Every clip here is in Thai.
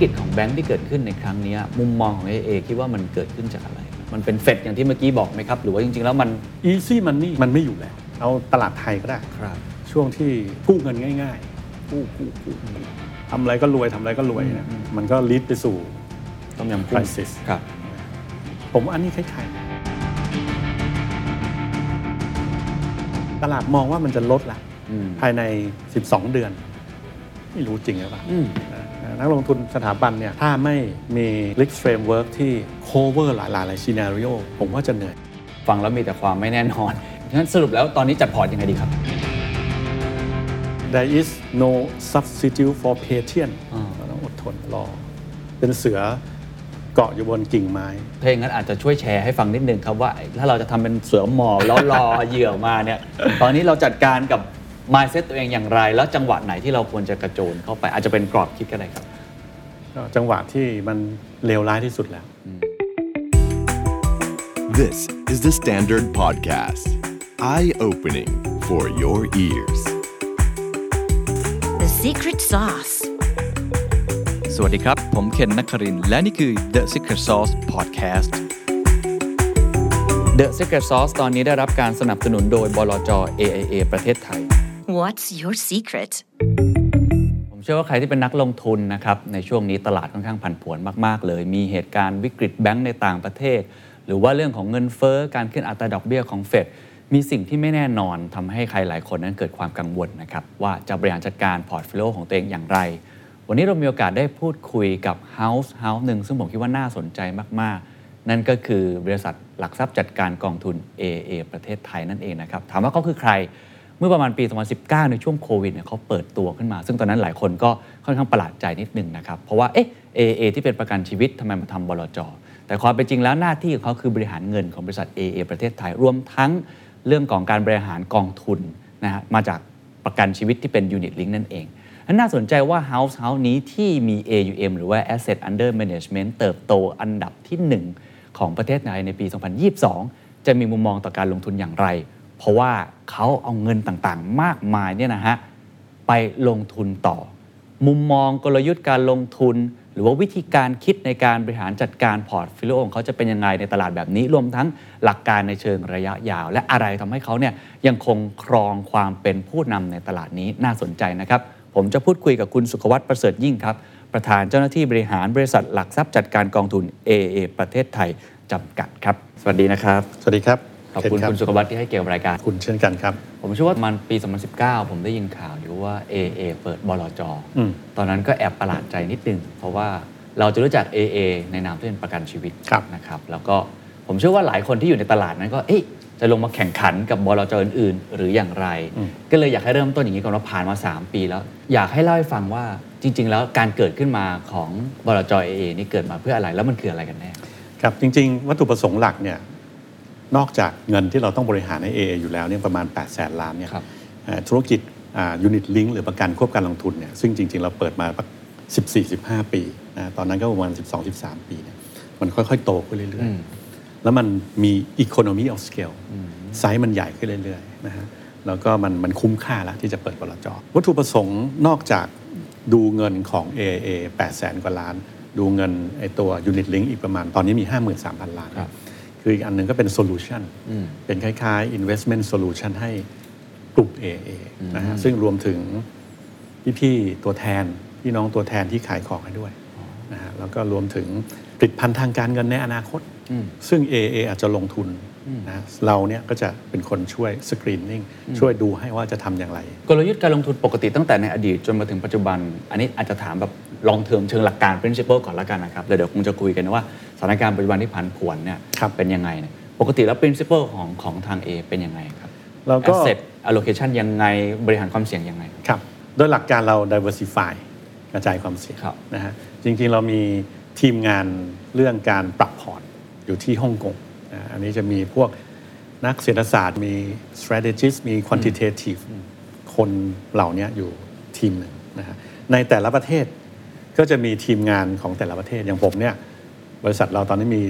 กฤตของแบงค์ที่เกิดขึ้นในครั้งนี้มุมมองของ AA คิดว่ามันเกิดขึ้นจากอะไร มันเป็นเฟดอย่างที่เมื่อกี้บอกไหมครับ หรือว่าจริง ๆ แล้วมัน easy money มันไม่อยู่แล้ว เอาตลาดไทยก็ได้ครับช่วงที่กู้เงินง่ายๆกู้กู้กู้ทำอะไรก็รวยทำอะไรก็รวยเนะมันก็ลีดไปสู่ต้มยำกุ้ง crisis ครับ ผมว่าอันนี้คล้ายๆตลาดมองว่ามันจะลดละอืมภายใน 12 เดือน ไม่รู้จริงหรือเปล่าอืม นะนักลงทุนสถาบันเนี่ยถ้าไม่มี risk framework ที่ cover หลายๆหลาย scenario ผมว่าจะเหนื่อย ฟังแล้วมีแต่ความไม่แน่นอนงั้นสรุปแล้วตอนนี้จัดพอร์ตยังไงดีครับ there is no substitute for patience อ่าเราต้องอดทนรอ เป็นเสือเกาะอยู่บนกิ่งไม้ถ้าอย่างนั้นอาจจะช่วยแชร์ให้ฟังนิดนึงครับว่า ถ้าเราจะทำเป็นเสือหมอบแล้วรอเหยื่อมาเนี่ย ตอนนี้เราจัดการกับ mindset ตัวเองอย่างไร แล้วจังหวะไหนที่เราควรจะกระโจนเข้าไป อาจจะเป็นกรอบคิดก็ได้ครับ ก็จังหวะที่มันเลวร้ายที่สุดแล้ว This is the Standard Podcast. Eye opening for your ears. The secret sauce. สวัสดีครับ ผมเคนนักครินทร์และนี่คือ The Secret Sauce Podcast The Secret Sauce ตอนนี้ได้รับการสนับสนุนโดยบลจ AIA ประเทศไทย What's your secret? ผมเชื่อว่าใครที่เป็นนักลงทุนนะครับในช่วงนี้ตลาดค่อนข้างผันผวนมากๆ เลย มีเหตุการณ์วิกฤตแบงก์ในต่างประเทศ หรือว่าเรื่องของเงินเฟ้อการขึ้นอัตราดอกเบี้ยของเฟดมีสิ่งที่ไม่แน่นอนทำให้ใครหลายคนนั้นเกิดความกังวลนะครับว่าจะบริหารจัดการ portfolio ของตัวเองอย่างไร วันนี้เรามีโอกาสได้พูดคุยกับ House House หนึ่งซึ่งผมคิดว่าน่าสนใจมากๆ นั่นก็คือบริษัทหลักทรัพย์จัดการกองทุน AA ประเทศไทยนั่นเองนะครับถามว่าเขาคือใคร เมื่อประมาณปี 2019 ในช่วงโควิดเนี่ยเขาเปิดตัวขึ้นมา ซึ่งตอนนั้นหลายคนก็ค่อนข้างประหลาดใจนิดนึงนะครับ เพราะว่าเอ๊ะ AA ที่เป็นประกันชีวิตทำไมมาทำบลจ แต่ความเป็นจริงแล้วหน้าที่ของเขาคือบริหารเงินของบริษัท AA ประเทศไทย รวมทั้งเรื่องของการบริหารกองทุนนะฮะมาจากประกันชีวิตที่เป็น Unit Link นั่นเองนน่าสนใจว่า House House นี้ที่มี AUM หรือว่า Asset Under Management เติบโตอันดับที่หนึ่งของประเทศไทยในปี 2022 จะมีมุมมองต่อการลงทุนอย่างไร เพราะว่าเขาเอาเงินต่างๆ มากมายเนี่ยนะฮะไปลงทุนต่อ มุมมองกลยุทธ์การลงทุน หรือว่าวิธีการคิดในการบริหารจัดการ portfolio ของเขาจะเป็นยังไงในตลาดแบบนี้ รวมทั้งหลักการในเชิงระยะยาว และอะไรทำให้เขาเนี่ยยังคงครองความเป็นผู้นำในตลาดนี้น่าสนใจนะครับ ผมจะพูดคุยกับคุณสุขวัตประเสริฐยิ่งครับ ประธานเจ้าหน้าที่บริหารบริษัทหลักทรัพย์จัดการกองทุน AA ประเทศไทยจำกัดครับ สวัสดีนะครับ สวัสดีครับ ขอบคุณเนรับคุณสุขวัตที่ให้เกียรติรายการ คุณเช่นกันครับ ผมเชื่อว่ามันปี 2019 ผมได้ยินข่าวอยู่ว่า AA เปิดบลจอืมตอนนั้นก็แอบประหลาดใจนิดนึง เพราะว่าเราจะรู้จัก AA ในนามที่เป็นประกันชีวิตครับนะครับ แล้วก็ผมเชื่อว่าหลายคนที่อยู่ในตลาดนั้นก็เอ๊ะจะลงมาแข่งขันกับบลจอื่น ๆ หรืออย่างไร ก็เลยอยากให้เริ่มต้นอย่างนี้ก่อนว่าผ่านมา 3 ปีแล้ว อยากให้เล่าให้ฟังว่าจริง ๆ แล้วการเกิดขึ้นมาของบลจ AA นี่เกิดมาเพื่ออะไรแล้วมันคืออะไรกันแน่ครับจริง ๆ วัตถุประสงค์หลักเนี่ย นอกจากเงินที่เราต้องบริหารใน AA อยู่แล้วเนี่ยประมาณ 8 0 0แสนล้านเนี่ยครับเอ่อธุรกิจยูนิตลิงหรือประกันควบการลงทุนเนี่ยซึ่งจริง ๆ เราเปิดมาสัก14-15 ปีนะตอนนั้นก็ประมาณ 12-13 ปีเนี่ยมันค่อย ๆ โตขึ้นเรื่อยอืมๆแล้วมันมี economy of scale ไซส์มันใหญ่ขึ้นเรื่อยๆนะฮะแล้วก็มันมันคุ้มค่าแล้วที่จะเปิดบลจวัตถุประสงค์นอกจากดูเงินของ AAA 8 0 0แสนกว่าล้าน ดูเงินไอตัว Unit Link อีกประมาณ ตอนนี้มี 53,000 ล้านครับ คืออีกอันหนึ่งก็เป็น solution อืมเป็นคล้ายๆ investment solution ให้กลุ่ม AA นะฮะซึ่งรวมถึงพี่ๆตัวแทน พี่น้องตัวแทนที่ขายของให้ด้วยนะฮะแล้วก็รวมถึงผลิตภัณฑ์ทางการเงินในอนาคตอืมซึ่ง AIA อาจจะลงทุนนะเราเนี่ยก็จะเป็นคนช่วย screening ช่วยดูให้ว่าจะทำอย่างไร กลยุทธ์การลงทุนปกติตั้งแต่ในอดีตจนมาถึงปัจจุบัน อันนี้อาจจะถามแบบ long term เชิงหลักการ principle ก่อนละกันนะครับ แล้วเดี๋ยวคงจะคุยกันนะว่า สถานการณ์ปัจจุบันที่ผันผวนเนี่ยครับเป็นยังไงเนี่ยปกติแล้ว principle ของของทาง A เป็นยังไงครับเราก็ asset allocation ยังไงบริหารความเสี่ยงยังไงครับโดยหลักการเรา diversify กระจายความเสี่ยงครับนะฮะจริงๆเรามีทีมงานเรื่องการปรับพอร์ตอยู่ที่ฮ่องกงนะอันนี้จะมีพวกนักเศรษฐศาสตร์มี strategist มี quantitative คนเหล่านี้อยู่ทีมหนึ่งนะฮะในแต่ละประเทศก็จะมีทีมงานของแต่ละประเทศอย่างผมเนี่ย บริษัทเราตอนนี้มี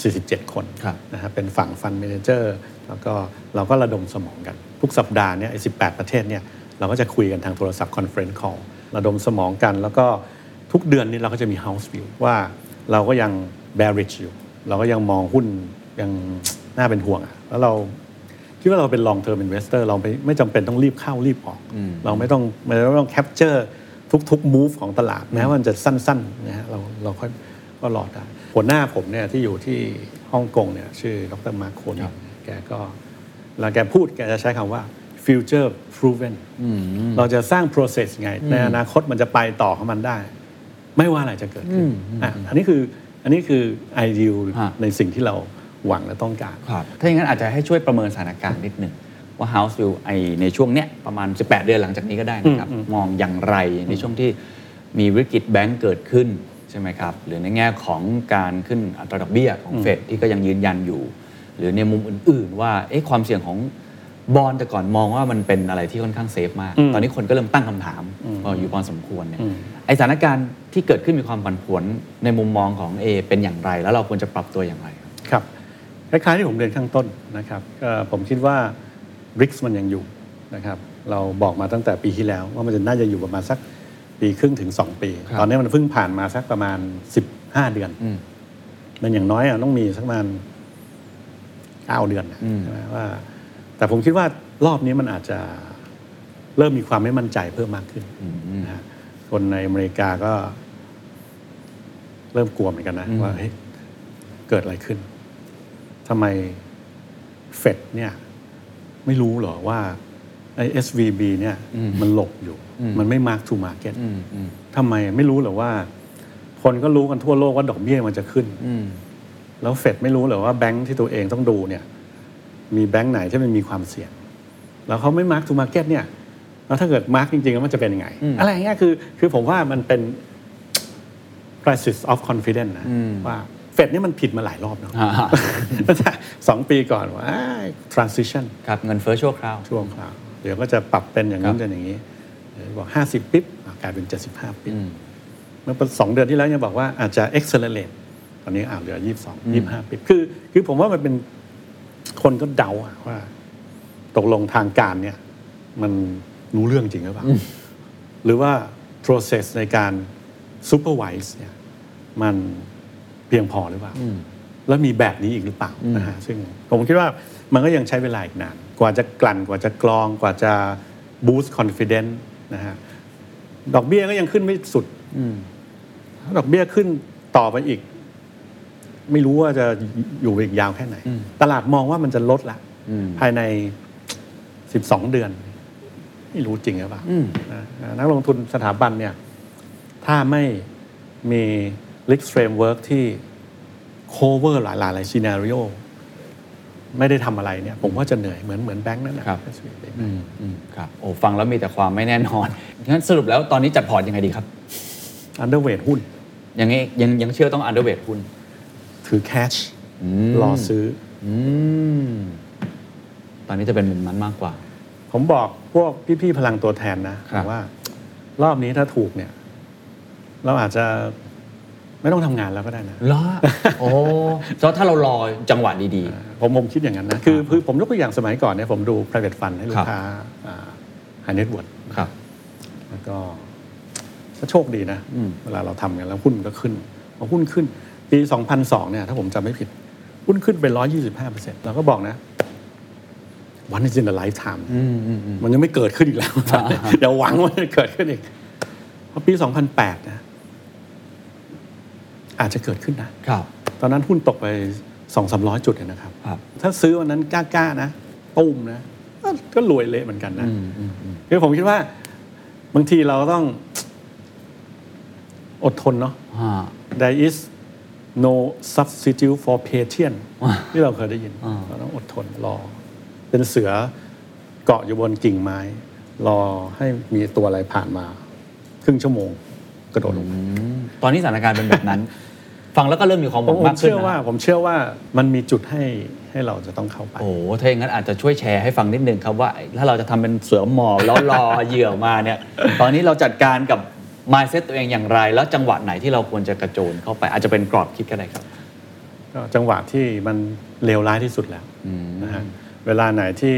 47 คนครับนะฮะเป็นฝั่ง fund manager แล้วก็เราก็ระดมสมองกัน ทุกสัปดาห์เนี่ยไอ้18ประเทศเนี่ยเราก็จะคุยกันทางโทรศัพท์ conference call ระดมสมองกัน แล้วก็ทุกเดือนนี้เราก็จะมี house view ว่าเราก็ยัง bearish อยู่ เราก็ยังมองหุ้นยังน่าเป็นห่วงอะแล้วเราคิดว่าเราเป็น long term investor เราไม่ไม่จำเป็นต้องรีบเข้ารีบออก เราไม่ต้องไม่ต้อง capture ทุกๆ move ของตลาดแม้ว่ามันจะสั้นๆนะฮะเราเราค่อย ก็รอได้หัวหน้าผมเนี่ยที่อยู่ที่ฮ่องกงเนี่ยชื่อดรมาร์คโคนแกก็แล้วแกพูดแกจะใช้คำว่า future proven เราจะสร้าง process ไง ในอนาคตมันจะไปต่อของมันได้ ไม่ว่าอะไรจะเกิดขึ้นอะอันนี้คืออันนี้คือ ideal ฮะในสิ่งที่เราหวังและต้องการครับถ้าอย่างนั้นอาจจะให้ช่วยประเมินสถานการณ์นิดหนึ่งว่า House View ไอในช่วงเนี้ยประมาณ 18 เดือนหลังจากนี้ก็ได้นะครับ มองอย่างไรในช่วงที่มีวิกฤตแบงก์เกิดขึ้นใช่ไหมครับ หรือในแง่ของการขึ้นอัตราดอกเบี้ยของเฟดที่ก็ยังยืนยันอยู่ หรือในมุมอื่น ๆ ว่าเอ๊ะความเสี่ยงของบอลแต่ก่อนมองว่ามันเป็นอะไรที่ค่อนข้างเซฟมาก ตอนนี้คนก็เริ่มตั้งคำถามพออยู่พอสมควรเนี่ยไอสถานการณ์ที่เกิดขึ้นมีความผันผวนในมุมมองของเอเป็นอย่างไร แล้วเราควรจะปรับตัวอย่างไร ครับครับคล้ายๆที่ผมเรียนข้างต้นนะครับก็ผมคิดว่า BRICS มันยังอยู่นะครับเราบอกมาตั้งแต่ปีที่แล้วว่ามันจะน่าจะอยู่ประมาณสัก ปีครึ่งถึง 2 ปี ครับ ตอนนี้มันเพิ่งผ่านมาสักประมาณ 15 เดือน อืม มันอย่างน้อยอะต้องมีสักประมาณ9เดือนนะอืม ใช่ไหมว่า แต่ผมคิดว่ารอบนี้มันอาจจะเริ่มมีความไม่มั่นใจเพิ่มมากขึ้นนะฮะคนในอเมริกาก็ เริ่มกลัวเหมือนกันนะว่าเฮ้ยเกิดอะไรขึ้นทำไมเฟดเนี่ย ไม่รู้เหรอว่า ไอ้ SVB เนี่ยมันหลบอยู่ มันไม่ mark to market อืมอืมทำไมไม่รู้เหรอว่า คนก็รู้กันทั่วโลกว่าดอกเบี้ยมันจะขึ้นอืมแล้วเฟดไม่รู้เหรอว่าแบงค์ที่ตัวเองต้องดูเนี่ย มีแบงค์ไหนที่มันมีความเสี่ยง แล้วเขาไม่ mark to market เนี่ยแล้วถ้าเกิด mark จริงๆแล้วมันจะเป็นยังไง อะไรอย่างเงี้ยคือ คือผมว่ามันเป็น crisis of confidence นะว่าเฟดนี่มันผิดมาหลายรอบเนาะอ่าสองปีก่อนว่าอ้าย transition ครับเงินเฟ้อชั่วคราวช่วงคราว เดี๋ยวก็จะปรับเป็นอย่างครันู้บนเป็นอย่างนี้เดี๋ยวบอก 50 ปิ๊บอะกลายเป็น 75 ปิ๊บอืมเมื่อสองเดือนที่แล้วยังบอกว่าอาจจะ accelerate ตอนนี้อ่าเหลือ 22 25 ปิ๊บคือ คือผมว่ามันเป็นคนก็เดาอะว่า ตกลงทางการเนี่ย มันรู้เรื่องจริงหรือเปล่า หรือว่า process ในการ supervise เนี่ย มันเพียงพอหรือเปล่า แล้วมีแบบนี้อีกหรือเปล่านะฮะซึ่งผมคิดว่ามันก็ยังใช้เวลาอีกนาน กว่าจะกลั่นกว่าจะกรองกว่าจะ boost confidence นะฮะดอกเบี้ยก็ยังขึ้นไม่สุดถ้าดอกเบี้ยขึ้นต่อไปอีก ไม่รู้ว่าจะอยู่อีกยาวแค่ไหน ตลาดมองว่ามันจะลดละภายใน 12 เดือน ไม่รู้จริงหรือเปล่านะนักลงทุนสถาบันเนี่ย ถ้าไม่มี risk framework ที่ cover หลายๆ หลาย scenario ไม่ได้ทำอะไรเนี่ยผมว่าจะเหนื่อยเหมือนเหมือนแบงค์นั่นแหละครับอืมอืมครับโอ้ฟังแล้วมีแต่ความไม่แน่นอนงั้นสรุปแล้วตอนนี้จัดพอร์ตยังไงดีครับ underweight หุ้นยังไงยังยังเชื่อต้อง underweight หุ้นถือ cashรอซื้ออืมตอนนี้จะเป็นมุมนั้นมากกว่า ผมบอกพวกพี่ๆพลังตัวแทนนะครับอกว่า รอบนี้ถ้าถูกเนี่ย เราอาจจะ ไม่ต้องทำงานแล้วก็ได้นะ เหรอโอ้เพราะถ้าเรารอจังหวะดี ผมผมคิดอย่างนั้นนะ คือคือผมยกตัวอย่างสมัยก่อนเนี่ยผมดู private fund ให้ลูครักบค้า high net worth ๆครับ แล้วก็ก็โชคดีนะเวลาเราทำกันแล้วหุ้นมันก็ขึ้นพอหุ้นขึ้น ปี 2002 เนี่ย ถ้าผมจำไม่ผิด หุ้นขึ้นไป 125%เราก็บอกนะ วันนี้ in a lifetime มันยังไม่เกิดขึ้นอีกแล้ว อย่าหวังว่าจะเกิดขึ้นอีกพอปี 2008 นะ อาจจะเกิดขึ้นนะครับ ตอนนั้นหุ้นตกไป2 3 0 0จุดเลยนะครับ ครับ ถ้าซื้อวันนั้นกล้าๆนะตุ้มนะก็ก็รวยเละเหมือนกันนะคือผมคิดว่า บางทีเราต้อง อดทนเนาะ อ่า there is no substitute for patience อ่าที่เราเคยได้ยิน อ่า เราต้องอดทนรอ เป็นเสือเกาะอยู่บนกิ่งไม้ รอให้มีตัวอะไรผ่านมา ครึ่งชั่วโมงกระโดดลงมาตอนนี้สถานการณ์เป็นแบบนั้น ฟังแล้วก็เริ่มมีความหผวัมงผมมากขึ้นเชื่อว่านะผมเชื่อว่ามันมีจุดให้ให้เราจะต้องเข้าไป โอ้ถ้าอย่างนั้นอาจจะช่วยแชร์ให้ฟังนิดนึงครับว่า ถ้าเราจะทำเป็นเสือหมอบแล้วรอ เหยื่อมาเนี่ย ตอนนี้เราจัดการกับ mindset ตัวเองอย่างไร แล้วจังหวะไหนที่เราควรจะกระโจนเข้าไป อาจจะเป็นกรอบคิดก็ได้ครับ ก็จังหวะที่มันเลวร้ายที่สุดแล้วนะฮะเวลาไหนที่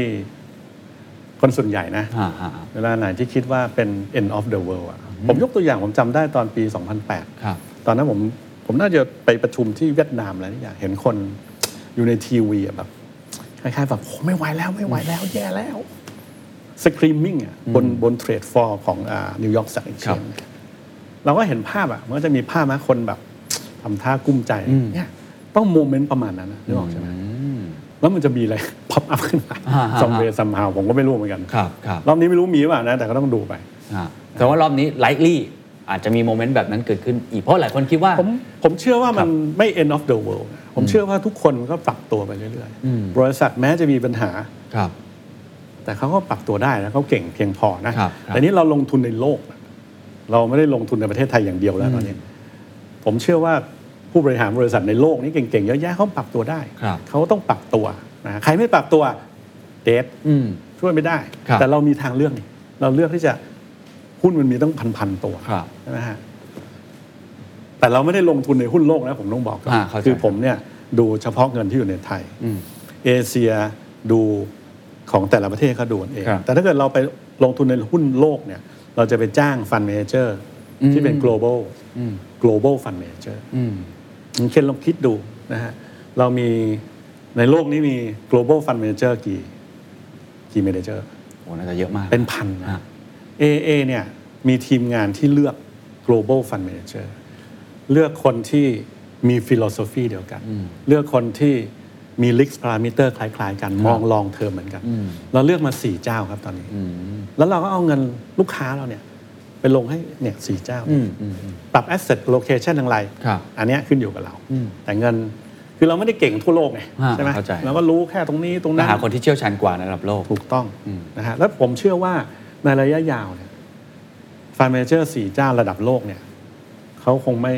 คนส่วนใหญ่นะ อ่าฮะ เวลาไหนที่คิดว่าเป็น end of the world อะผมยกตัวอย่างผมจำได้ตอนปี2008ครับตอนนั้นผม ผมน่าจะไปประชุมที่เวียดนามอะไรนี่อย่างเห็นคนอยู่ในทีวีอะแบบคล้ายๆแบบโอ้ไม่ไหวแล้วไม่ไหวแล้วแย่แล้วscreaming อะบนบน trade floor ของ New York Stock Exchange ครับเราก็เห็นภาพอะมันก็จะมีภาพนะคนแบบทำท่ากุ้มใจเนี่ยต้อง moment ประมาณนั้นนะนึกออกใช่ไหมแล้วมันจะมีอะไร pop up ขึ้นมาอ่าฮะ some way somehow ผมก็ไม่รู้เหมือนกันครับครับรอบนี้ไม่รู้มีหรือเปล่านะ แต่ก็ต้องดูไปอ่าแต่ว่ารอบนี้ likely อาจจะมี moment แบบนั้นเกิดขึ้นอีกเพราะหลายคนคิดว่า ผมผมเชื่อว่ามันไม่ end of the world นะผมเชื่อว่าทุกคนก็ปรับตัวไปเรื่อยอืม ๆ บริษัทแม้จะมีปัญหา ครับ แต่เขาก็ปรับตัวได้นะเขาเก่งเพียงพอนะครับครับ แต่นี้เราลงทุนในโลกนะเราไม่ได้ลงทุนในประเทศไทยอย่างเดียวแล้วตอนนี้ ผมเชื่อว่าผู้บริหารบริษัทในโลกนี้เก่งๆเยอะแยะเขาปรับตัวได้ ครับ เขาต้องปรับตัวนะใครไม่ปรับตัวเดทอืม ช่วยไม่ได้ ครับ แต่เรามีทางเลือกนี่เราเลือกที่จะ หุ้นมันมีต้องพันๆตัวครับใช่ไหมฮะแต่เราไม่ได้ลงทุนในหุ้นโลกนะผมต้องบอกก่อนอ่าเข้าใจคือผมเนี่ยดูเฉพาะเงินที่อยู่ในไทยอืมเอเชียดูของแต่ละประเทศเขาดูกันเองครับแต่ถ้าเกิดเราไปลงทุนในหุ้นโลกเนี่ย เราจะไปจ้างฟันเมเจอร์ที่เป็น global อืม global fund manager อืมเคนลองคิดดูนะฮะ เรามีในโลกนี้มี global fund manager กี่ กี่ manager โอ้น่าจะเยอะมาก เป็นพันอะนะ AA เนี่ยมีทีมงานที่เลือก global fund manager เลือกคนที่มี philosophy เดียวกัน เลือกคนที่มี risk parameter คล้ายๆ กัน มอง long term เหมือนกัน เราเลือกมาสี่เจ้าครับตอนนี้ แล้วเราก็เอาเงินลูกค้าเราเนี่ย ไปลงให้เนี่ยสี่เจ้าอืมอืมอืมปรับ asset location อย่างไรครับอันเนี้ยขึ้นอยู่กับเราอืมแต่เงินคือเราไม่ได้เก่งทั่วโลกไงอ่าใช่ไหมเข้าใจเราก็รู้แค่ตรงนี้ตรงแต่นั้นหาคนที่เชี่ยวชาญกว่าในระดับโลกถูกต้องอืมนะฮะแล้วผมเชื่อว่า ในระยะยาวเนี่ย fund manager สี่เจ้าระดับโลกเนี่ยเขาคงไม่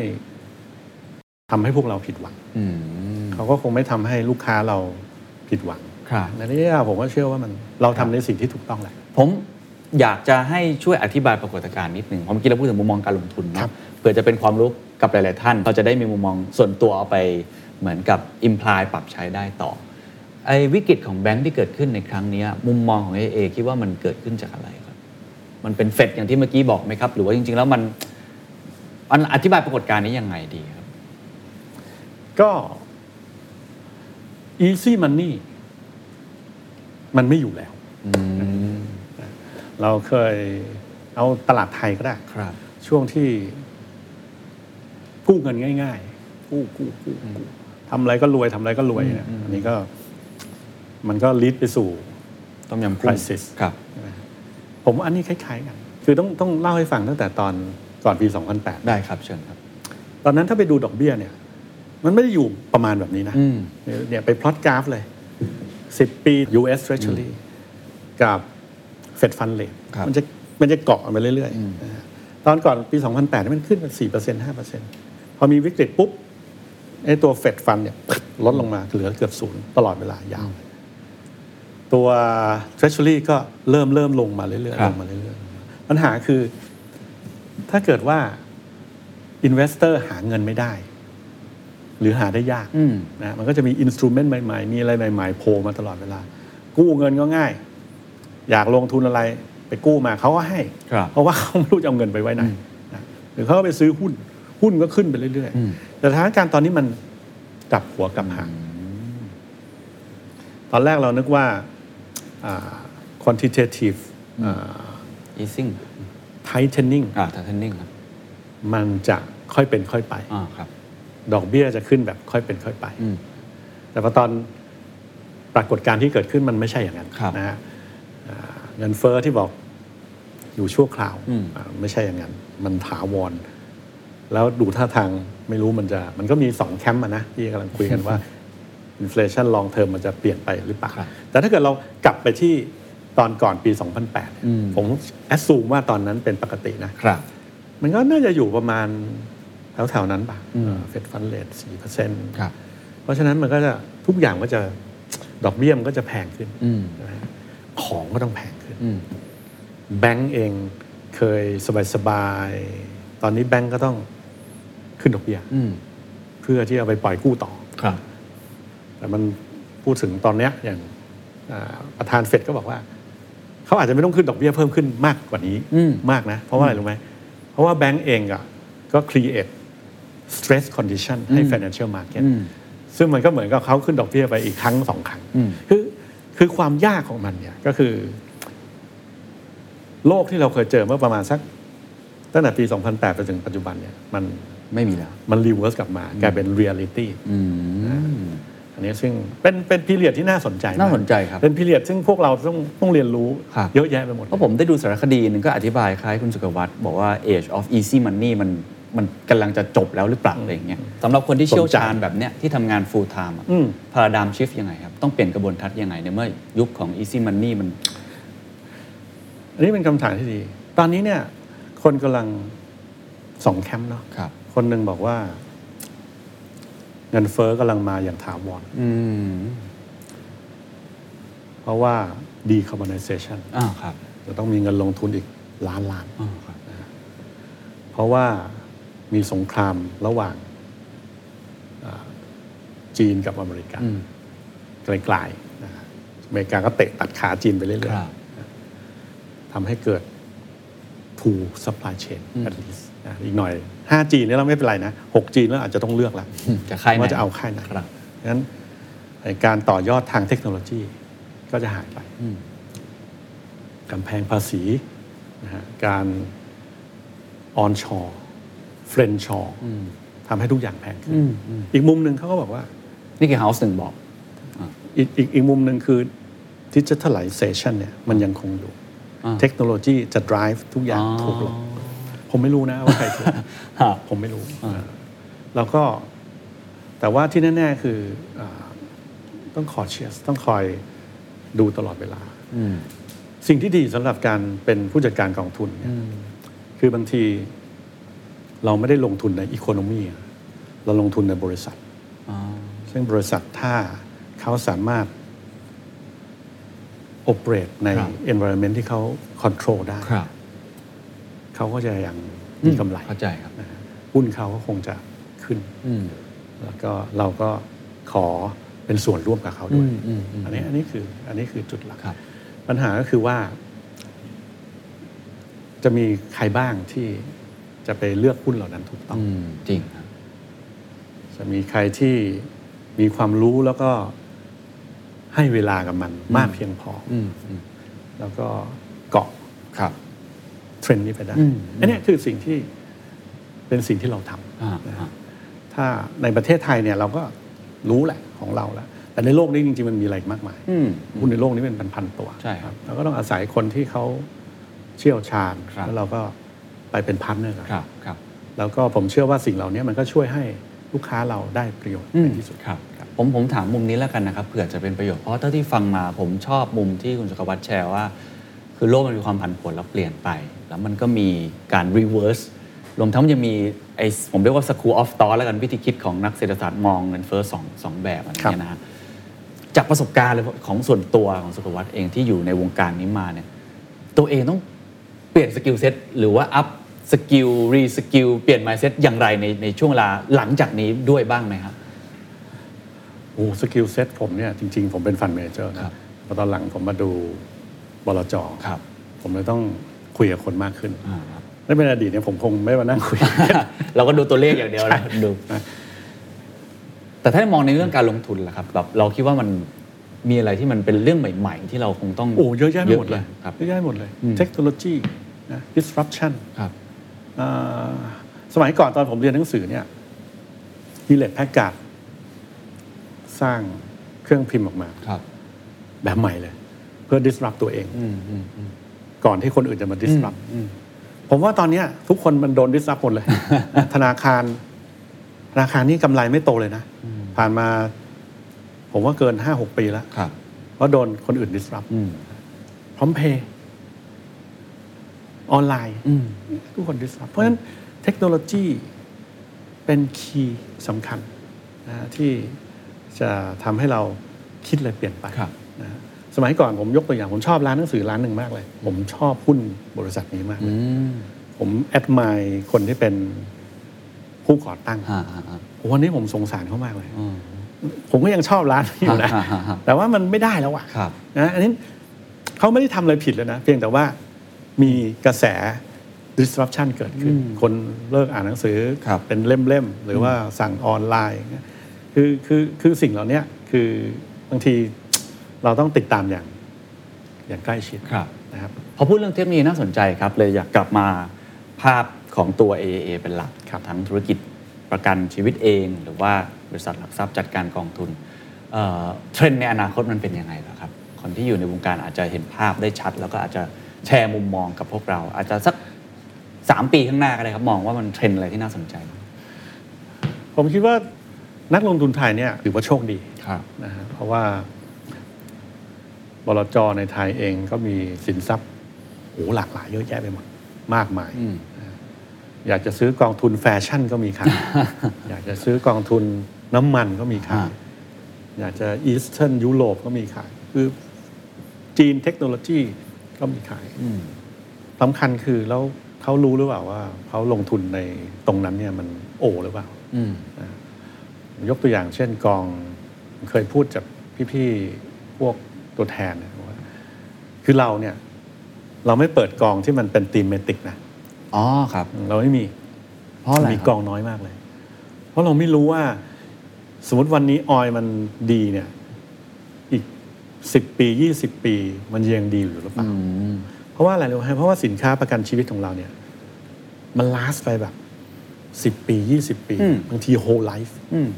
ทำให้พวกเราผิดหวังอืมเขาก็คงไม่ทำให้ลูกค้าเราผิดหวังครับในระยะยาวผมก็เชื่อว่ามันเราทำในสิ่งที่ถูกต้องแหละผมอยากจะให้ช่วยอธิบายปรากฏการณ์นิดหนึ่งผมเมื่อกี้เราพูดถึงมุมมองการลงทุนครับเนาะเผื่อจะเป็นความรู้กับหลาย ๆ ท่านเราจะได้มีมุมมองส่วนตัวเอาไปเหมือนกับ apply ปรับใช้ได้ต่อไอ้วิกฤตของแบงค์ที่เกิดขึ้นในครั้งเนี้ยมุมมองของ AA คิดว่ามันเกิดขึ้นจากอะไรครับ มันเป็นเฟดอย่างที่เมื่อกี้บอกไหมครับ หรือว่าจริง ๆ แล้วมันมันอธิบายปรากฏการณ์นี้ยังไงดีครับ ก็ easy money มันไม่อยู่แล้วเราเคยเอาตลาดไทยก็ได้ครับ ช่วงที่ กู้เงินง่าย ๆ กู้กู้กู้กู้ทำอะไรก็รวยทำอะไรก็รวยเนี่ยอันนี้ก็ มันก็ลีดไปสู่ ต้มยำกุ้ง crisis ครับ ผมว่าอันนี้คล้ายๆกัน คือต้องต้องเล่าให้ฟังตั้งแต่ตอนก่อนปี 2008 ได้ครับเชิญครับ ตอนนั้นถ้าไปดูดอกเบี้ยเนี่ย มันไม่ได้อยู่ประมาณแบบนี้นะอืม เนี่ยไปพลอตกราฟเลย 10 ปี US Treasury กับ Fed Fund Rate ครับ มันจะมันจะเกาะไปเรื่อยๆนะฮะตอนก่อนปี 2008นี่มันขึ้นมา4% 5%พอมีวิกฤตปุ๊บไอ้ตัว Fed Fund เนี่ยลดลงมาเหลือเกือบศูนย์ตลอดเวลายาว ตัว Treasury ก็เริ่มเริ่มลงมาเรื่อยครัๆบลงมาเรื่อยๆปัญหาคือ ถ้าเกิดว่า Investor หาเงินไม่ได้ หรือหาได้ยากอืมนะมันก็จะมีอินสตูเมนต์ใหม่ๆ มีอะไรใหม่ ๆโผล่มาตลอดเวลา กู้เงินก็ง่าย อยากลงทุนอะไรไปกู้มาเขาก็ให้ครับเพราะว่าเขาไม่รู้จะเอาเงินไปไว้ไหนนะหรือเขาก็ไปซื้อหุ้นหุ้นก็ขึ้นไปเรื่อยอืมๆแต่สถานการณ์ตอนนี้มันกลับหัวกลับหางตอนแรกเรานึกว่าอ่า quantitative อ่า easing tightening อ่าทัทเทนนิ่งครับมันจะค่อยเป็นค่อยไป อ่าครับ ดอกเบี้ยจะขึ้นแบบค่อยเป็นค่อยไป อืม แต่พอตอนปรากฏการณ์ที่เกิดขึ้นมันไม่ใช่อย่างนั้นครับนะฮะอ่าเงินเฟ้อที่บอกอยู่ชั่วคราวอืม อ่าไม่ใช่อย่างนั้น มันถาวร แล้วดูท่าทางไม่รู้มันจะ มันก็มีสองแคมป์อะนะที่กำลังคุยกันว่า อินฟล t ชันลองเทอมมันจะเปลี่ยนไปหรือเปล่าครับแต่ถ้าเกิดเรากลับไปที่ตอนก่อนปี 2008เนี่ยอืมผม assume ว่าตอนนั้นเป็นปกตินะครับมันก็น่าจะอยู่ประมาณแถวๆนั้นป่ะอืมเฟดฟันเลทสี่เปอร์เซ็นต์ครับเพราะฉะนั้นมันก็จะทุกอย่างก็จะดอกเบี้ยมันก็จะแพงขึ้นอืมนะฮะของก็ต้องแพงขึ้นอืมแบงก์เองเคยสบายๆ ตอนนี้แบงก์ก็ต้องขึ้นดอกเบี้ยอืมเพื่อที่เอาไปปล่อยกู้ต่อครับ แต่มันพูดถึงตอนเนี้ยอย่างอ่าประธานเฟดก็บอกว่า เขาอาจจะไม่ต้องขึ้นดอกเบี้ยเพิ่มขึ้นมากกว่านี้อืมมากนะ เพราะว่าอะไรรู้ไหมเพราะว่าแบงก์เองอะก็ create stress condition ให้ financial market อืมซึ่งมันก็เหมือนกับเขาขึ้นดอกเบี้ยไปอีกครั้งสองครั้งอืมคือคือความยากของมันเนี่ยก็คือ โลกที่เราเคยเจอเมื่อประมาณสักตั้งแต่ปี 2008ไปถึงปัจจุบันเนี่ย มันไม่มีแล้ว มัน reverse กลับมากลายเป็นเรียลิตี้ อืมอันนี้ซึ่งเป็นเป็น period ที่น่าสนใจมากน่าสนใจครับ เป็น period ซึ่งพวกเราต้องต้องเรียนรู้ครับเยอะแยะไปหมดเพราะผมได้ดูสารคดีหนึ่งก็อธิบายคล้ายคุณสุกวัตบอกว่า age of easy money มันมันกำลังจะจบแล้วหรือเปล่าอะไรอย่างเงี้ยสำหรับคนที่เชี่ยวชาญแบบเนี้ยที่ทำงาน full time อืมพาราดามชิฟยังไงครับ ต้องเปลี่ยนกระบวนทัศน์ยังไงในเมื่อยุคของ easy money มัน อันนี้เป็นคำถามที่ดี ตอนนี้เนี่ยคนกำลังสองแคมป์เนาะครับคนหนึ่งบอกว่า เงินเฟอ้อกำลังมาอย่างถาวรอืมเพราะว่า decarbonization อ่าครับ จะต้องมีเงินลงทุนอีกล้านล้านอ่าครับ เพราะว่ามีสงครามระหว่างอ่าจีนกับอเมริกา อืม ไกลๆนะฮะอเมริกาก็เตะตัดขาจีนไปเรื่อยครับ ๆทำให้เกิด two supply chain at least นะอีกหน่อย 5G เนี่ยเราไม่เป็นไรนะ 6G แล้วอาจจะต้องเลือกละอืมจะค่ายไหนว่าจะเอาค่ายไหนครับงั้นไอ้การต่อยอดทางเทคโนโลยีก็จะหายไปอืมกำแพงภาษีนะฮะการออนชอเฟรนชอทำให้ทุกอย่างแพงขึ้นอืมอืมอีกมุมหนึ่งเขาก็บอกว่า นี่คือ house หนึ่งบอกอีกอีกอีกมุมหนึ่งคือ digitalization เนี่ยมันยังคงอยู่อ่าเทคโนโลยีจะ drive ทุกอย่างอ๋อถูกลง ผมไม่รู้นะว่าใครถูกฮะผมไม่รู้แล้วก็แต่ว่าที่แน่ ๆ คืออาต้องคอเชียสต้องคอยดูตลอดเวลาอืมสิ่งที่ดีสำหรับการเป็นผู้จัดการกองทุนเนี่ยคือบางทีเราไม่ได้ลงทุนในอีโคโนมีเราลงทุนในบริษัทอ๋อซึ่งบริษัทถ้าเขาสามารถ operate ในครับ environment ที่เขา control ได้ครับ เขาก็จะยังมีกำไรเข้าใจครับนะฮะหุ้นเขาก็คงจะขึ้นอืมแล้วก็เราก็ขอเป็นส่วนร่วมกับเขาด้วยอืมอืมอืมอันนี้อันนี้คืออันนี้คือจุดหลักครับปัญหาก็คือว่า จะมีใครบ้างที่จะไปเลือกหุ้นเหล่านั้นถูกต้องอืมจริงครับจะมีใครที่มีความรู้แล้วก็ให้เวลากับมันมากเพียงพอออืมอืมแล้วก็เกาะครับ เทรนด์นี้ไปได้อืมอันเนี้ยคือสิ่งที่เป็นสิ่งที่เราทำอ่านะอ่าฮะถ้าในประเทศไทยเนี่ยเราก็รู้แหละของเราแล้ว แต่ในโลกนี้จริงๆมันมีอะไรอีกมากมายอืมหุ้นในโลกนี้เป็นพันๆตัวใช่ครับเราก็ต้องอาศัยคนที่เขาเชี่ยวชาญครับแล้วเราก็ไปเป็น partner กับครับครับ แล้วก็ผมเชื่อว่าสิ่งเหล่านี้มันก็ช่วยให้ลูกค้าเราได้ประโยชน์ในที่สุดครับผมผมถามมุมนี้แล้วกันนะครับเผื่อจะเป็นประโยชน์เพราะเท่าที่ฟังมาผมชอบมุมที่คุณสุกวัตแชร์ว่า คือโลกมันมีความผันผวนแล้วเปลี่ยนไป แล้วมันก็มีการ reverse รวมทั้งมันยังมีไอ้ผมเรียกว่า school of thought แล้วกันวิธีคิดของนักเศรษฐศาสตร์มองเงินเฟ้อสองสองแบบอะไรอย่างเงี้ยนะฮะจากประสบการณ์เลยของส่วนตัวของสุกวัตเองที่อยู่ในวงการนี้มาเนี่ยตัวเองต้องเปลี่ยน skill set หรือว่า upskill reskill เปลี่ยน mindset อย่างไรในในช่วงเวลาหลังจากนี้ด้วยบ้างไหมครับโอ้ skill set ผมเนี่ยจริง ๆ ผมเป็น fund manager นะครับพอตอนหลังผมมาดูบลจครับ ผมเลยต้อง คุยกับคนมากขึ้นอ่าครับถ้าเป็นอดีตเนี่ยผมคงไม่มานั่งคุย เราก็ดูตัวเลขอย่างเดียวนะดูแต่ถ้ามองในเรื่องการลงทุนล่ะครับแบบเราคิดว่ามันมีอะไรที่มันเป็นเรื่องใหม่ ๆ ที่เราคงต้องโอ้เยอะแยะไปหมดเลยครับเยอะแยะไปหมดเลยอืมเทคโนโลยีนะ disruption ครับอ่าสมัยก่อนตอนผมเรียนหนังสือเนี่ยฮิเลตแพคการ์ดสร้างเครื่องพิมพ์ออกมาครับแบบใหม่เลย เพื่อ disrupt ตัวเองอืมอืมอืม ก่อนที่คนอื่นจะมา disrupt อืมผมว่าตอนเนี้ยทุกคนมันโดน disrupt หมดเลย ธนาคารธนาคารนี่กำไรไม่โตเลยนะ ผ่านมา ผมว่าเกินห้าหกปีแล้วครับเพราะโดนคนอื่น disrupt อืมพร้อมเพย์ออนไลน์อืมทุกคน disrupt เพราะฉะนั้นเทคโนโลยีเป็นคีย์สำคัญนะฮะที่จะทำให้เราคิดอะไรเปลี่ยนไปครับนะฮะ สมัยก่อนผมยกตัวอย่างผมชอบร้านหนังสือร้านหนึ่งมากเลย ผมชอบหุ้นบริษัทนี้มากอืมผมแอดมายคนที่เป็นผู้ก่อตั้งอ่าอ่าอ่าวันนี้ผมสงสารเขามากเลยอืมผมก็ยังชอบร้านนี้อยู่นะฮะฮะฮะแต่ว่ามันไม่ได้แล้วอะครับนะอันนี้เขาไม่ได้ทำอะไรผิดเลยนะ เพียงแต่ว่ามีกระแส disruption เกิดขึ้น คนเลิกอ่านหนังสือครับเป็นเล่ม ๆ หรือว่าสั่งออนไลน์อย่างเงี้ยคือคือคือสิ่งเหล่านี้คือบางที เราต้องติดตามอย่างอย่างใกล้ชิดครับนะครับพอพูดเรื่องเทคโนโลยีน่าสนใจครับ เลยอยากกลับมาภาพของตัว AIA เป็นหลักครับทั้งธุรกิจประกันชีวิตเอง หรือว่าบริษัทหลักทรัพย์จัดการกองทุนเอ่อเทรนด์ในอนาคตมันเป็นยังไงล่ะครับ คนที่อยู่ในวงการอาจจะเห็นภาพได้ชัด แล้วก็อาจจะแชร์มุมมองกับพวกเรา อาจจะสัก 3 ปีข้างหน้าก็ได้ครับ มองว่ามันเทรนด์อะไรที่น่าสนใจ ผมคิดว่านักลงทุนไทยเนี่ยถือว่าโชคดีครับนะฮะเพราะว่าบ ลจในไทยเองก็มีสินทรัพย์โอ้หลากหลายเยอะแยะไปหมดมากมายอืมอยากจะซื้อกองทุนแฟชั่นก็มีขายอยากจะซื้อกองทุนน้ำมันก็มีขายฮะอยากจะอีสเทิร์นยุโรปก็มีขาย คือจีนเทคโนโลยีก็มีขายอืมสำคัญคือแล้วเขารู้หรือเปล่าว่าเขาลงทุนในตรงนั้นเนี่ยมันโอหรือเปล่าอืมยกตัวอย่างเช่นกองเคยพูดกับพี่ๆพวก ตัวแทนนะว่าคือเราเนี่ย เราไม่เปิดกองที่มันเป็นตีมเมติกนะอ๋อครับ เราไม่มี เพราะอะไรมีครับกองน้อยมากเลย เพราะเราไม่รู้ว่า สมมติวันนี้ออยมันดีเนี่ย อีกสิบปียี่สิบปี มันยังดีอยู่หรือเปล่าอืมเพราะว่าอะไรรู้ไหมเพราะว่าสินค้าประกันชีวิตของเราเนี่ย มัน last ไปแบบสิบ10ปียี่สิบปีอืมบางที whole life อืม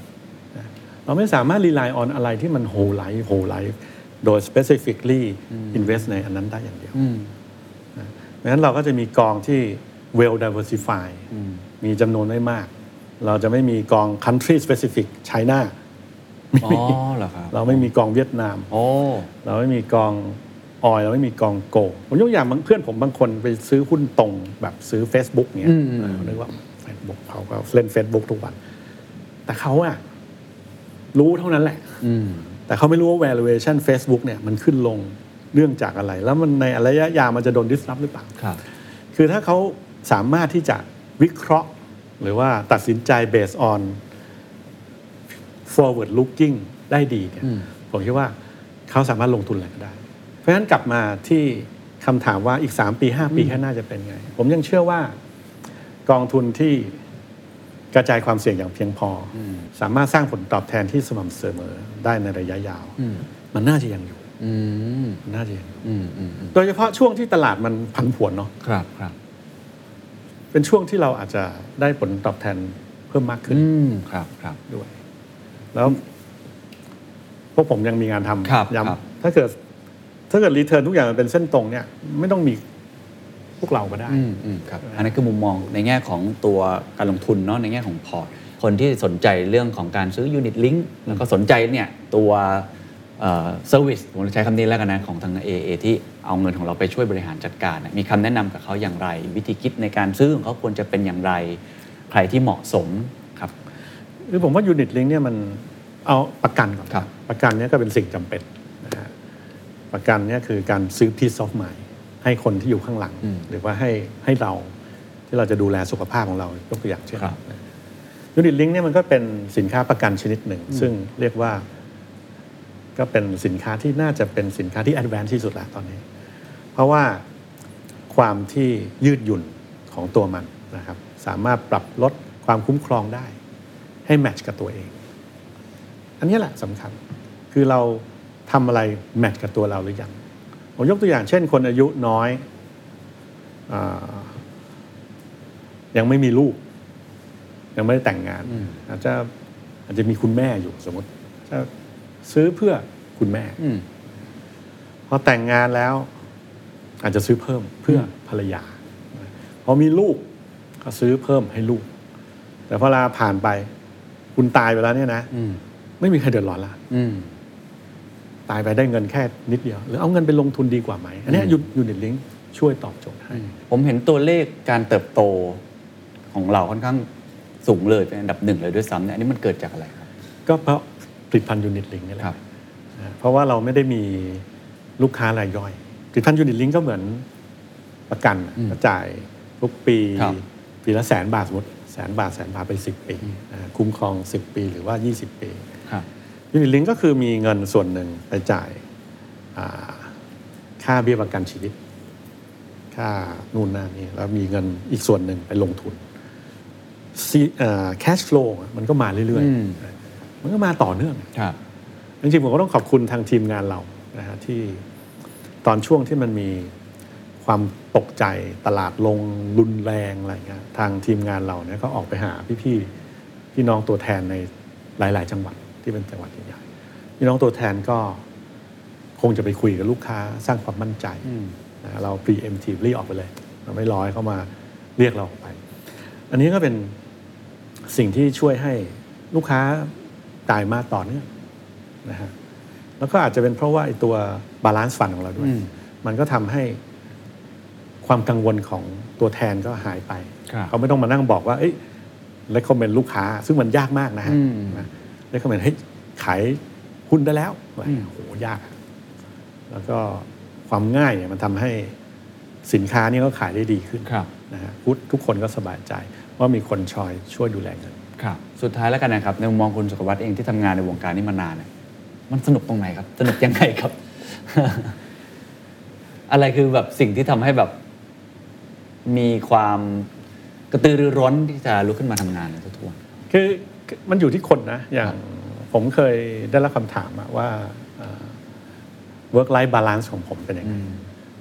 เราไม่สามารถ rely on อะไรที่มัน whole life whole life โดย specifically invest ในอันนั้นได้อย่างเดียวอืมเพราะฉะนั้นเราก็จะมีกองที่ well diversify มีจำนวนไม่มาก เราจะไม่มีกอง country specific China ไม่อ๋อมีเหรอครับเราไม่มีกองเวียดนามโอ้เราไม่มีกองออยเราไม่มีกองโกลผมยกอย่างบางเพื่อนผมบางคนไปซื้อหุ้นตรงแบบซื้อ Facebook เงี้ยอืมเออนึกว่า Facebook เขาก็เล่น Facebook ทุกวัน แต่เขาอะรู้เท่านั้นแหละอืม แต่เขาไม่รู้ว่า valuation Facebook เนี่ยมันขึ้นลงเนื่องจากอะไร แล้วมันในระยะยาวมันจะโดน disrupt หรือเปล่าครับคือถ้าเขาสามารถที่จะวิเคราะห์ หรือว่าตัดสินใจ based on forward looking ได้ดีเนี่ยอืมผมคิดว่าเขาสามารถลงทุนอะไรก็ได้ เพราะฉะนั้นกลับมาที่คำถามว่าอีก 3 ปี 5 ปีข้างหน้าจะเป็นไง ผมยังเชื่อว่ากองทุนที่ กระจายความเสี่ยงอย่างเพียงพออสามารถสร้างผลตอบแทนที่สม่ำเสมอได้ในระยะยาวอืมมันน่าจะยังอยู่อืมมันน่าจะยังอยู่อืมอืมอืมโดยเฉพาะช่วงที่ตลาดมันผันผวนเนาะครับครับเป็นช่วงที่เราอาจจะได้ผลตอบแทนเพิ่มมากขึ้นอืมครับครับด้วย แล้วพวกผมยังมีงานทำครับครับถ้าเกิดถ้าเกิด return ทุกอย่างมันเป็นเส้นตรงเนี่ย ไม่ต้องมี พวกเราก็ได้ อืมอืมครับอันนี้คือมุมมองในแง่ของตัวการลงทุนเนาะในแง่ของพอร์ต คนที่สนใจเรื่องของการซื้อ unit link แล้วก็สนใจเนี่ยตัว service ผมจะใช้คำนี้แล้วกันนะ ของทาง AIA ที่เอาเงินของเราไปช่วยบริหารจัดการเนี่ยมีคำแนะนำกับเขาอย่างไร วิธีคิดในการซื้อของเขาควรจะเป็นอย่างไร ใครที่เหมาะสมครับคือผมว่ายูนิตลิงเนี่ยมันเอาประกันก่อนครับ ประกันเนี่ยก็เป็นสิ่งจำเป็นนะฮะประกันเนี่ยคือการซื้อ peace of mind ให้ คนที่อยู่ข้างหลังอืมหรือว่าให้ให้เราที่เราจะดูแลสุขภาพของเรายกตัวอย่างเช่นครับยูนิตลิงเนี่ยมันก็เป็นสินค้าประกันชนิดหนึ่ง ซึ่งเรียกว่าก็เป็นสินค้าที่น่าจะเป็นสินค้าที่แอด a n c e ที่สุดแล้วตอนนี้ เพราะว่าความที่ยืดหยุ่นของตัวมันนะครับ สามารถปรับลดความคุ้มครองได้ ให้แมทช์กับตัวเอง อันนี้แหละสำคัญ คือเราทำอะไรแมทช์กับตัวเราหรือยัง ผมยกตัวอย่างเช่น คนอายุน้อยอายังไม่มีลูก ยังไม่ได้แต่งงาน อาจจะอาจจะมีคุณแม่อยู่สมมติจะซื้อเพื่อคุณแม่อืมพอแต่งงานแล้ว อาจจะซื้อเพิ่มเพื่อภรรยาพอมีลูกก็ซื้อเพิ่มให้ลูก แต่พอเวลาผ่านไป คุณตายไปแล้วเนี่ยนะอืมไม่มีใครเดือดร้อนละอืม ตายไปได้เงินแค่นิดเดียว หรือเอาเงินไปลงทุนดีกว่าไหม อันเนี้ยูนิตลิงช่วยตอบโจทย์ให้ ผมเห็นตัวเลขการเติบโตของเราค่อนข้างสูงเลยเป็นอันดับหนึ่งเลยด้วยซ้ำเนี่ยอันนี้มันเกิดจากอะไรครับ ก็เพราะผลิตภัณฑ์ unit link นี่แหละครับนะเพราะว่าเราไม่ได้มีลูกค้ารายย่อยผลิตภัณฑ์ unit link ก็เหมือนประกันอะก็จ่ายทุกปีครับปีละแสนบาทสมมติแสนบาทแสนบาทไปสิบปีนะคุ้มครอง10ปีหรือว่า20ปีครับ unit link ก็คือมีเงินส่วนหนึ่งไปจ่ายอ่าค่าเบี้ยประกันชีวิต ค่านู่นนั่นนี่แล้วมีเงินอีกส่วนหนึ่งไปลงทุนแคชฟลูมันก็มาเรื่อยอืมๆมันก็มาต่อเนื่องครับจริงๆผมก็ต้องขอบคุณทางทีมงานเรานะฮะที่ตอนช่วงที่มันมีความตกใจตลาดลงรุนแรงอะไรเงี้ยทางทีมงานเราเนี่ยก็ออกไปหาพี่ๆพี่น้องตัวแทนในหลาย ๆ จังหวัด ที่เป็นจังหวัดใหญ่ๆพี่น้องตัวแทนก็คงจะไปคุยกับลูกค้าสร้างความมั่นใจนะเรา preemptively ออกไปเลย เราไม่รอให้เขามาเรียกเราออกไป อันนี้ก็เป็นสิ่งที่ช่วยให้ลูกค้าจ่ายมาต่อเนื่องนะฮะแล้วก็อาจจะเป็นเพราะว่าไอ้ตัว balanced fund ของเราด้วยอืมมันก็ทำให้ความกังวลของตัวแทนก็หายไปครับเขาไม่ต้องมานั่งบอกว่า เอ้ย recommend ลูกค้า ซึ่งมันยากมากนะฮะ อืม recommend ให้ขายหุ้นได้แล้วอะไรอืมโหยากอะแล้วก็ความง่ายเนี่ยมันทำให้สินค้านี่ก็ขายได้ดีขึ้นครับนะฮะพุททุกคนก็สบายใจว่ามีคนชอยช่วยดูแลเงินครับสุดท้ายแล้วกันนะครับในมุมมองคุณสุขวัตเองที่ทำงานในวงการนี้มานานเนี่ยมันสนุกตรงไหนครับ สนุกยังไงครับ อะไรคือแบบสิ่งที่ทำให้แบบ มีความกระตือรือร้นที่จะลุกขึ้นมาทำงานในทุกๆวันคือคือ มันอยู่ที่คนนะ อย่างผมเคยได้รับคำถามอะว่าเอ่อ work life balance ของผมเป็นยังไง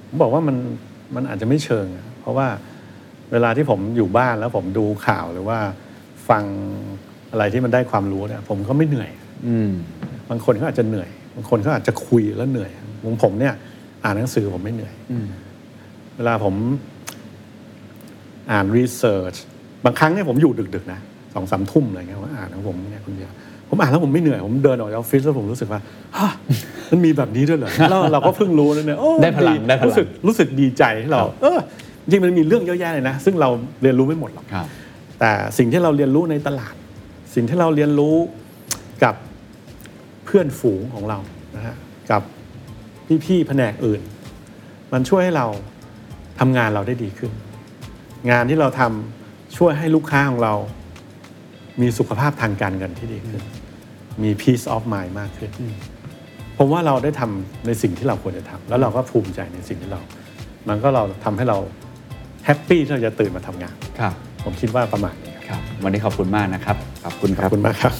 ผมบอกว่ามันมันอาจจะไม่เชิงอะเพราะว่าเวลาที่ผมอยู่บ้านแล้วผมดูข่าวหรือว่าฟังอะไรที่มันได้ความรู้เนี่ยผมก็ไม่เหนื่อยอืมบางคนเขาอาจจะเหนื่อย บางคนเขาอาจจะคุยแล้วเหนื่อยของผมเนี่ย อ่านหนังสือผมไม่เหนื่อยอืมเวลาผมอ่านรีเสิร์ชบางครั้งเนี่ยผมอยู่ดึกๆนะ สองสามทุ่มอะไรเงี้ยผมอ่านของผมเนี่ยคนเดียวผมอ่านแล้วผมไม่เหนื่อย ผมเดินออกจากออฟฟิศแล้วผมรู้สึกว่าฮะมันมีแบบนี้ด้วยเหรอแล้วเราก็เพิ่งรู้นะเนี่ยโอ้ได้พลังได้พลังรู้สึกรู้สึกดีใจที่เรา เออจริงๆมันมีเรื่องเยอะแยะเลยนะ ซึ่งเราเรียนรู้ไม่หมดหรอกครับแต่สิ่งที่เราเรียนรู้ในตลาด สิ่งที่เราเรียนรู้กับเพื่อนฝูงของเรานะฮะกับพี่ๆแผนกอื่น มันช่วยให้เราทำงานเราได้ดีขึ้น งานที่เราทำช่วยให้ลูกค้าของเรา มีสุขภาพทางการเงินที่ดีขึ้น มี peace of mind มากขึ้น ผมว่าเราได้ทำในสิ่งที่เราควรจะทำแล้วเราก็ภูมิใจในสิ่งที่เรา มันก็เราทำให้เราแฮปปี้ที่เราจะตื่นมาทำงาน ครับ ผมคิดว่าประมาณนี้ครับครับวันนี้ขอบคุณมากนะครับ ขอบคุณคขรัอบ บคุณมากครับ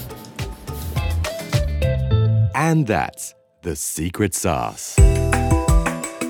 And that's the secret sauce.